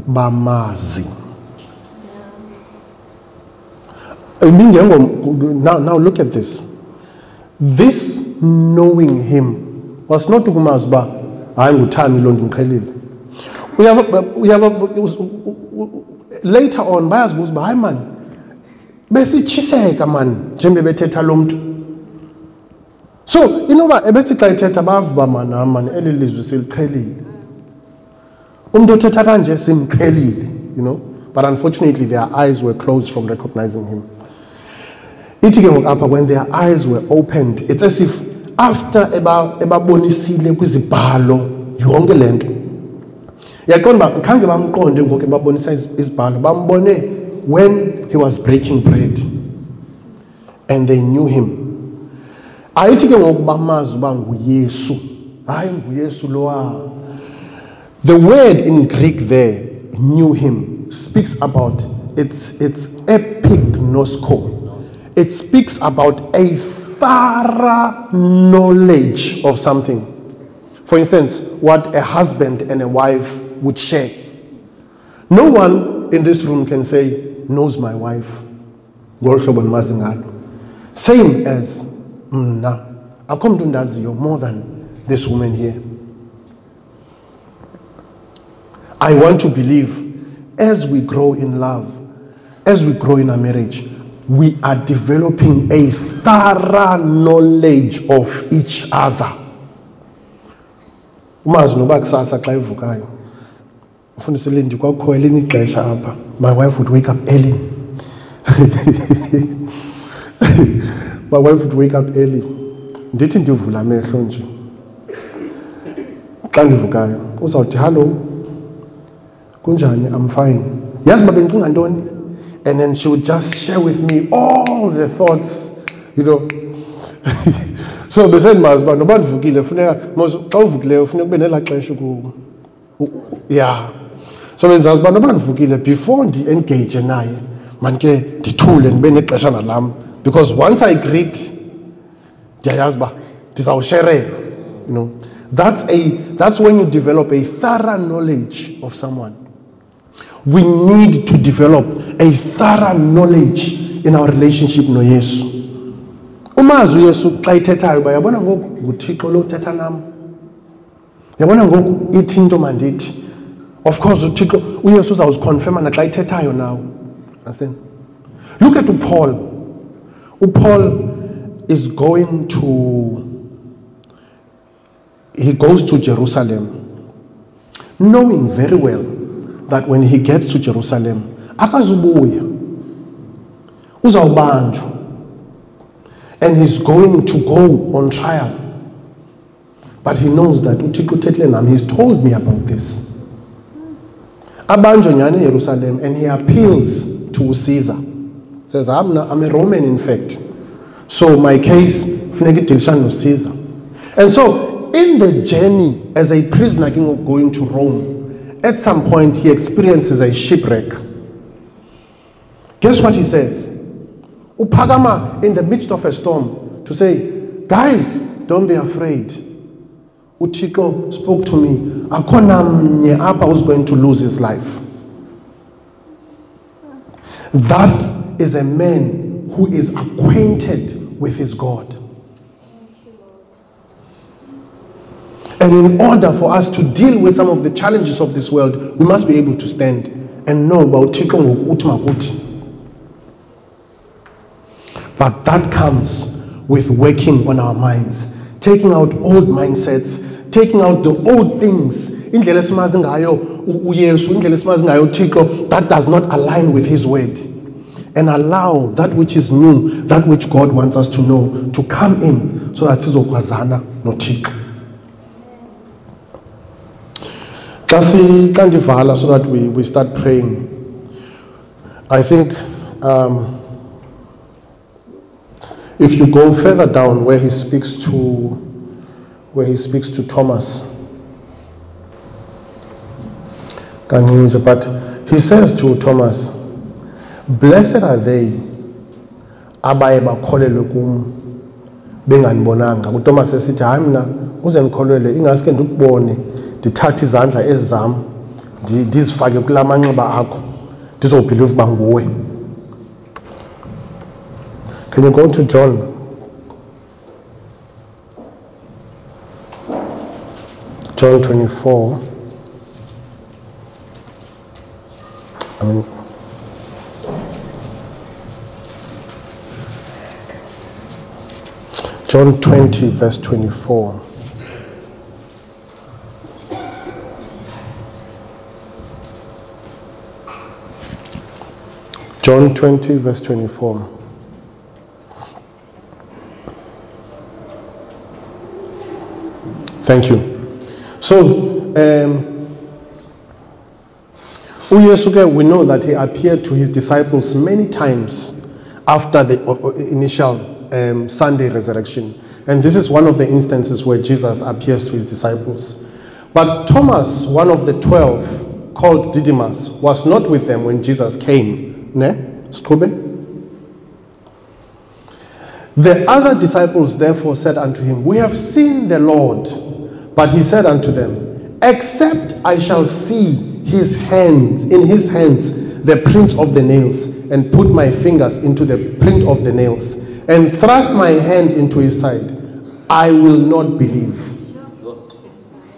Bamazi. Now, now look at this. This knowing him was not ukumazi uba hayi nguthami loo nto uyava later on bayazibuza uba hayi mani besitshiseka mani njengoba bethetha lo mntu so inoba ebesithi xa ethetha bava uba manam mani eli lizwi siliqhelile. Umntu othetha kanje simqhelile you know? But unfortunately their eyes were closed from recognizing him. Ithi ke ngoku apha when their eyes were opened it's as if after eba- ebabonisile kwizibhalo yonke le nto. Yaqonda uba khange bamqonde ngoku ebabonisa iz- izibhalo bambone when he was breaking bread. And they knew him ayithi ke ngoku bamazi uba nguyesu. Hayi nguyesu lowa the word in greek there knew him speaks about it's it's epiginosko. It speaks about a thorough knowledge of something. For instance what a husband and a wife would share. No one in this room can say knows my wife. Same as mna akho mntu ndaziyo more than this woman here. I want to believe as we grow in love, as we grow in our marriage, we are developing a thorough knowledge of each other. umazi noba kusasa xa ivukayo ufundise lindy kwakukho elinye ixesha apha. My wife would wake up early my wife would wake up early? Ndithi ndivula amehlo nje. Xa ndivukayo uzawuthi hallo kunjani? I'm fine. Yazi uba bendicinga ntoni? And then she would just share with me all the thoughts you know. So besendimazi uba noba ndivukile funeka xa uvukileyo funeka ube nelaa xesha ya. So bendizazi uba noba ndivukile before ndi-engage naye mandike ndithule ndibe nexesha nalam because once i greet ndiyayazi uba ndizawusherela you know. That's a that's when you develop a thorough knowledge of someone. We need to develop a thorough knowledge in our relationship noyesu umazi uyesu xa ithethayo uba yabona ngoku nguthixo lo uthetha nam? Yabona ngoku ithi mandithi? Of course uthixo uyesu uzawuzikhonfema naxa ithethayo nawe. Understand? Look at upaul upaul is going to he goes to jerusalem knowing very well that when he gets to jerusalem akazubuya. Uzawubanjwa. And he's going to go on trial. But he knows that uthixo uthethile nam he's told me about this. Abanjwe nyhani ejerusalem and he appeals to caesar says ah, i'm, not, I'm a roman in fact. So my case funeka idilishane nocaesar and so in the journey as a prisoner going to rome at some point he experiences a shipwreck. Guess what he says? Uphakama in the midst of a storm to say guys don't be afraid. Uthixo spoke to me. Akho namnye apha who's going to lose his life. That is a man who is acquainted with his god. And in order for us to deal with some of the challenges of this world we must be able to stand and know about but that comes with working on our minds taking out old mindsets taking out the old things. That does not align with his word and allow that which is new that which god wants us to know to come in so that sizokwazana nothixo. Xa ndivala so that we, we start praying i think um, if you go further down where he speaks to where he speaks to Thomas but he says to Thomas blessed are they abaye bakholelwe kum bengandibonanga uThomas esithi hayi mna uze ndikholelwe ingaske ndikubone ndithathe izandla ezi zam ndi- ndizifake kula manxeba akho ndizobhiliva uba nguwe Can you go to John? John 24. I mean, John 20, verse 24. John 20, verse 24. Thank you. So, um, uyesu ke we know that he appeared to his disciples many times after the o- o- initial um, Sunday resurrection. And this is one of the instances where Jesus appears to his disciples. But Thomas, one of the twelve, called Didymus, was not with them when Jesus came. Ne? Skube? The other disciples therefore said unto him, We have seen the Lord. But he said unto them, Except I shall see his hands, in his hands, the print of the nails, and put my fingers into the print of the nails, and thrust my hand into his side, I will not believe.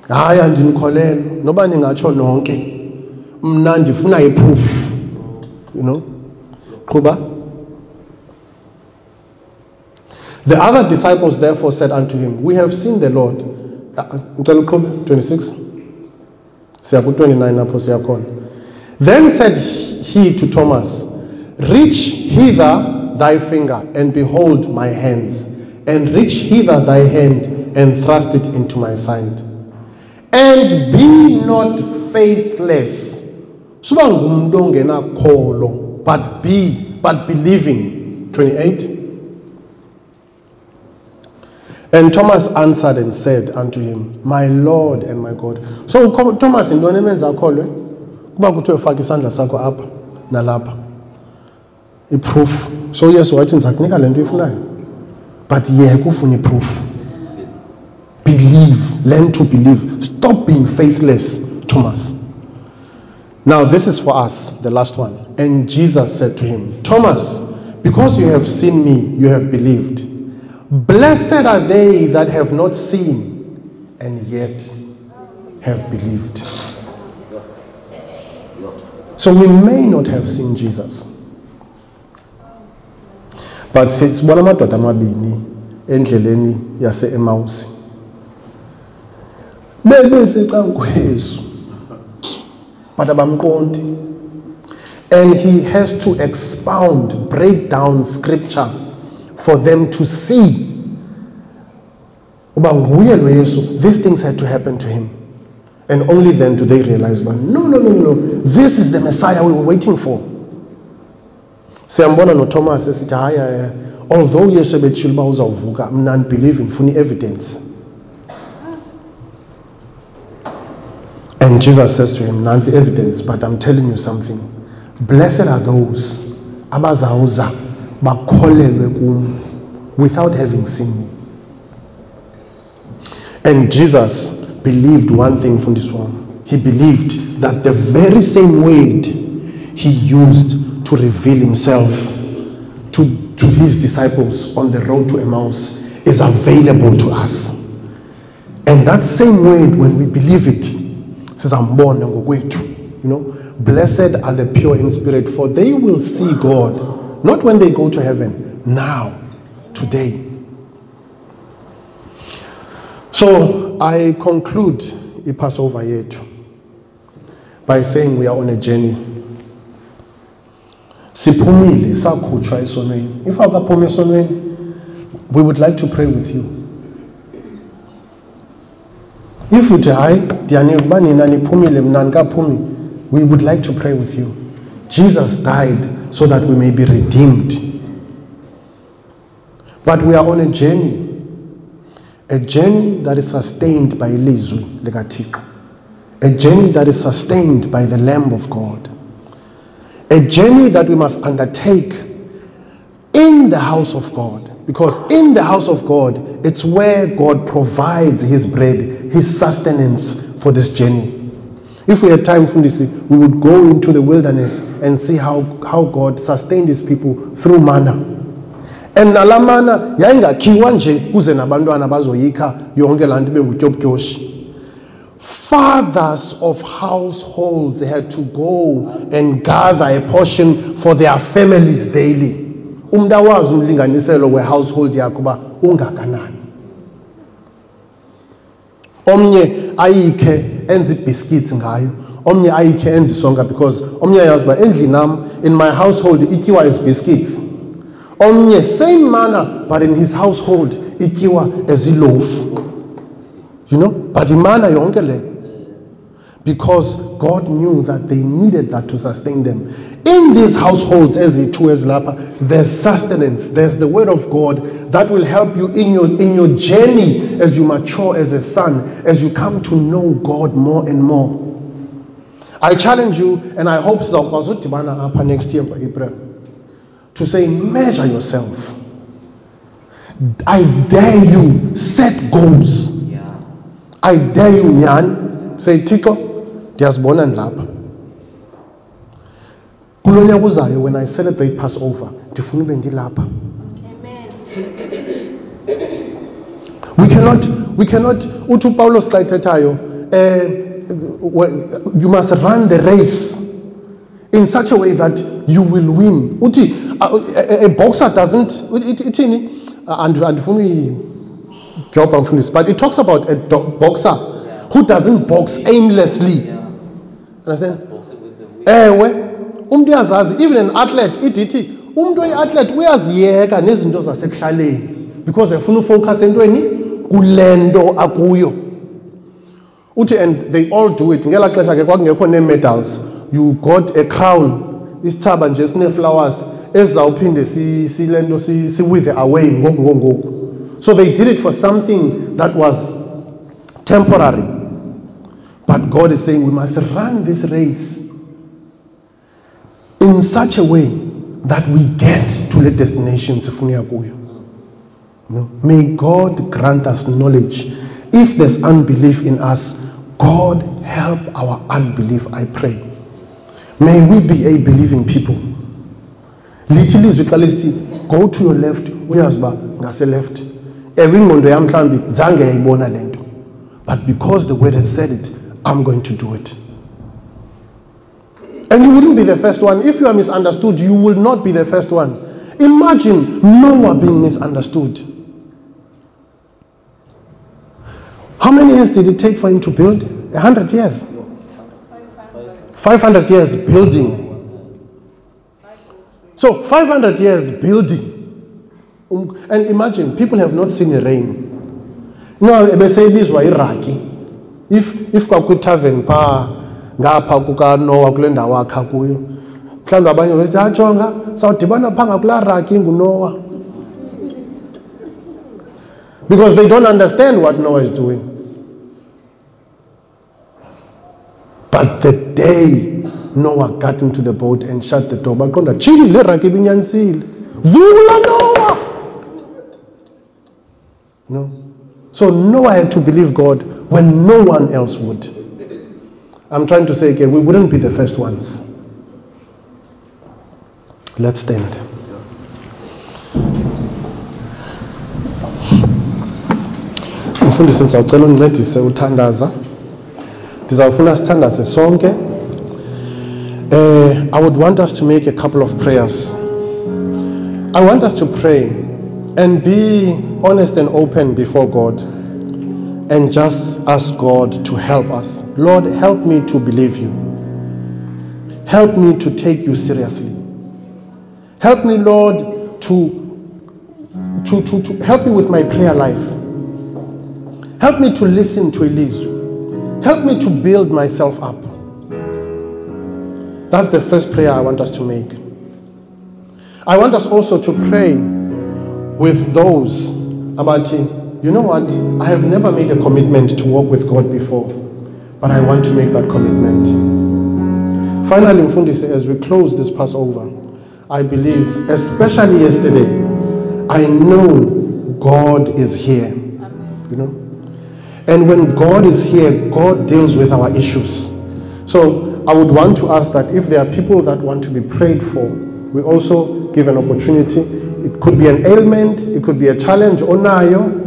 hayi andinikholelwa noba ningatsho nonke mna ndifuna iproof you know? Qhuba. The other disciples therefore said unto him we have seen the lord. Ah, ngicela uqhube 26 siya ku-29 apho siya khona. Then said he to thomas reach hither thy finger and behold my hands and reach hither thy hand and thrust it into my side. And be not faithless. Suba ngumntu ongenakholo but be but believing 28 and thomas answered and said unto him my lord and my god. So thomas yintoni emenza akholwe? Kuba kuthiwe faka isandla sakho apha nalapha iproof so uyesu wathi ndiza kunika le nto uyifunayo but yeka ufuna iproof believe. Learn to believe. Stop being faithless thomas. Now this is for us the last one. And jesus said to him thomas because you have seen me you have believed. Blessed are they that have not seen and yet have believed. So we may not have seen jesus but si- sibona amadoda amabini endleleni yase-emawusi bebesecangkwesu but abamqondi and he has to expound break down scripture for them to see uba nguye lo yesu these things had to happen to him. And only then do they realize uba no no no no. This is the messiah we were waiting for siyambona nothomas esithi hayi although yesu ebetshile uba uzawuvuka mna ndibelieve ndifuna i-evidence. And jesus says to him nansi evidence but i'm telling you something. Blessed are those abazawuza bakholelwe kum without having seen me. And jesus believed one thing from this one he believed that the very same word he used to reveal himself to, to his disciples on the road to Emmaus is available to us. And that same word, when we believe it, sizambona ngokwethu. You know, blessed are the pure in spirit, for they will see God, not when they go to heaven, now, today. So I conclude i-Passover yethu by saying we are on a journey. Siphumile sakhutshwa esonweni. If awukaphumi esonweni. We would like to pray with you. If uthi hayi ndiyaniva uba nina niphumile mna ndikaphumi we would like to pray with you. Jesus died so that we may be redeemed. But we are on a journey a journey that is sustained by ilizwi likathixo. A journey that is sustained by the lamb of god. A journey that we must undertake in the house of God. Because in the house of God, it's where God provides His bread, His sustenance for this journey. If we had time, Fundisi, we would go into the wilderness and see how, how God sustained His people through manna. And nala manna yayingakhiwa nje kuze nabantwana bazoyikha yonke laa nto ibe ngutyobutyoshi fathers of households had to go and gather a portion for their families daily. Umntu awazi umlinganiselo we-household yakho uba ungakanani. Omnye ayikhe enze ibhiskithi ngayo omnye ayikhe enze isonka because omnye ayazi uba endlini nam in my household ityiwa as biscuits omnye same manner but in his household ityiwa as ilofu you know? But imana yonke leyo because God knew that they needed that to sustain them. In these households, as the two as lapa, there's sustenance, there's the word of God that will help you in your in your journey as you mature as a son, as you come to know God more and more. I challenge you, and I hope sizawukwazi udibana apha next year for April, to say, measure yourself. I dare you, set goals. Yeah. I dare you, Nyan. Say, Tito, ndiyazibona ndilapha. Kulo nyaka uzayo when I celebrate Passover, ndifuna ube ndilapha. We cannot, we cannot, uthi uPawulos xa ethethayo, eh, you must run the race in such a way that you will win. Uthi, a, boxer doesn't, ithini? And andifuni job mfundisi but it talks about a boxer who doesn't box aimlessly. Understand? Boxing with the wheel. ewe umntu uyazazi even an athlete idithi umntu oyi-athlete uyaziyeka nezinto zasekuhlaleni because efuna ufocus entweni kule nto akuyo. Uthi and they all do it. Ngelaa xesha ke kwakungekho nee-medals. You got a crown isithaba nje sinee-flowers ezizawuphinde si- sile nto si- siwithe away ngoku ngoku ngoku. So they did it for something that was temporary. But god is saying we must run this race in such a way that we get to the destination know, may god grant us knowledge. If there's unbelief in us god help our unbelief i pray. May we be a believing people. Xa lisithi go to your left uyazi uba ngaseleft ewe ingqondo yam mhlawumbi zange but because the word has said it i'm going to do it. And you wouldn't be the first one. If you are misunderstood you will not be the first one. Imagine noah being misunderstood. How many years did it take for him to build? A hundred years. 500 years building. So 500 years building. Um, and imagine people have not seen rain. No ebeseyibizwa iraki if if kwakwitavern phaa ngapha kukanowa kule ndawo akha kuyo mhlawumbi abanye besithi ah, ajonga sawudibana phaa ngakulaa raki ngunowa. Because they don't understand what noah is doing. But the day noah got into the boat and shut the door baqonda tshili le raki ibinyanisile. Vula noah no so noah had to believe god when no one else would. I'm trying to say again we wouldn't be the first ones. Let's stand. Mfundisi ndizawucela uncedise uthandaza. Ndizawufuna sithandaze sonke. Uh, i would want us to make a couple of prayers. I want us to pray and be honest and open before god and just ask god to help us. Lord help me to believe you. Help me to take you seriously. Help me lord to to, to, to help me with my prayer life. Help me to listen to elizwe Help me to build myself up. That's the first prayer I want us to make. I want us also to pray with those about, you know what, I have never made a commitment to walk with God before, but I want to make that commitment. Finally, Mfundisi, as we close this Passover, I believe, especially yesterday, I know God is here. You know? And when God is here, God deals with our issues. So I would want to ask that if there are people that want to be prayed for, we also give an opportunity. It could be an ailment, it could be a challenge, onayo.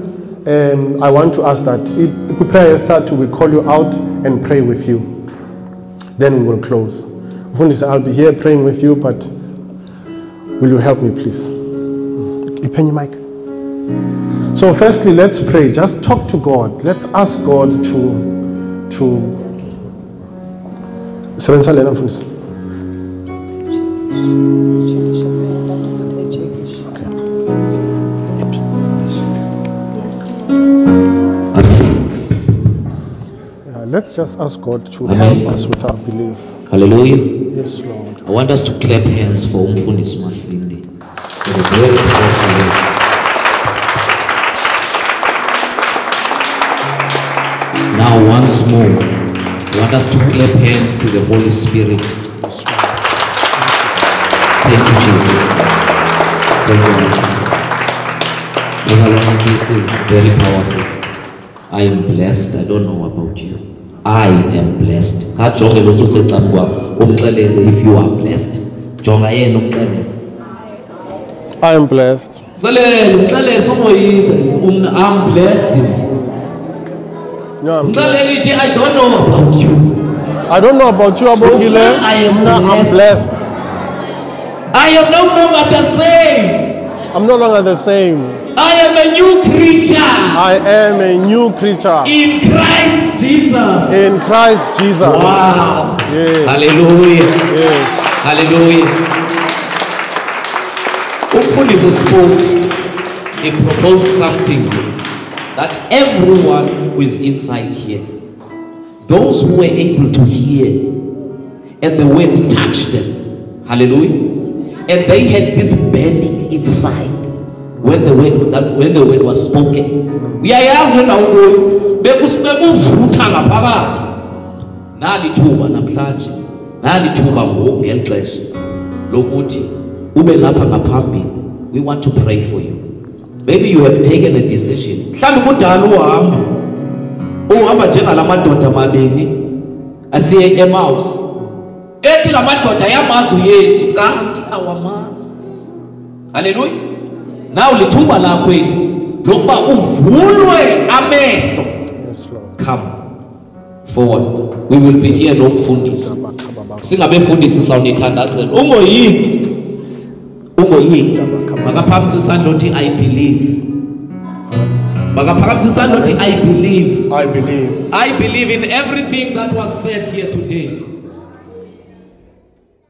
And I want to ask that if if prayer start to we call you out and pray with you. Then we will close. Mfundisi, I'll be here praying with you, but will you help me, please? Ipenny mic. So, firstly, let's pray. Just talk to God. Let's ask God to to. Sebenzisa lena mfundisi. Let's just ask God to Amen. help us with our belief. Hallelujah. Yes, Lord. I want us to clap hands for umfundisi Masindi. For the very powerful. Now once more, I want us to clap hands to the Holy Spirit. Thank you, Jesus. Thank you. This is very powerful. I am blessed. I don't know about you. I am blessed. Kajonge lo susecam kwakho umxelele if you are blessed. Jonga yena umxelele. I am blessed. Mxelele, umxelele somoyika. Um, I'm blessed. Blessed. Mxelele ithi I don't know about you. I don't know about you, Abongile. I am Mna, I'm blessed. blessed. I am no longer the same. I'm no longer the same. I am a new creature I am a new creature in Christ Jesus. in Christ Jesus. Wow. Yes. Hallelujah. Yes. Hallelujah. Umfundisi spoke, he proposed something that everyone who is inside here, those who were able to hear, and the word touched them, hallelujah, and they had this burning inside when the word that when the word was spoken. uyayazi wena ukuyo bekuvutha ngaphakathi. Nalithuba namhlanje nalithuba ngoku ngeli xesha lokuthi ube lapha ngaphambili. We want to pray for you. Maybe you have taken a decision. Mhlawumbi kudala uhamba uhamba njengala madoda mabini asiye emaus ethi la madoda yamazi uyesu kanti awamazi. Haleluya naw lithuba lakho eli lokuba uvulwe amehlo. Come forward. We will be here nomfundisi singabefundisi sawunithandazela ungoyiki. Ungoyiki. Makaphakamise isandla othi i believe. Makaphakamise isandla othi i believe. I believe. i believe in everything that was said here today.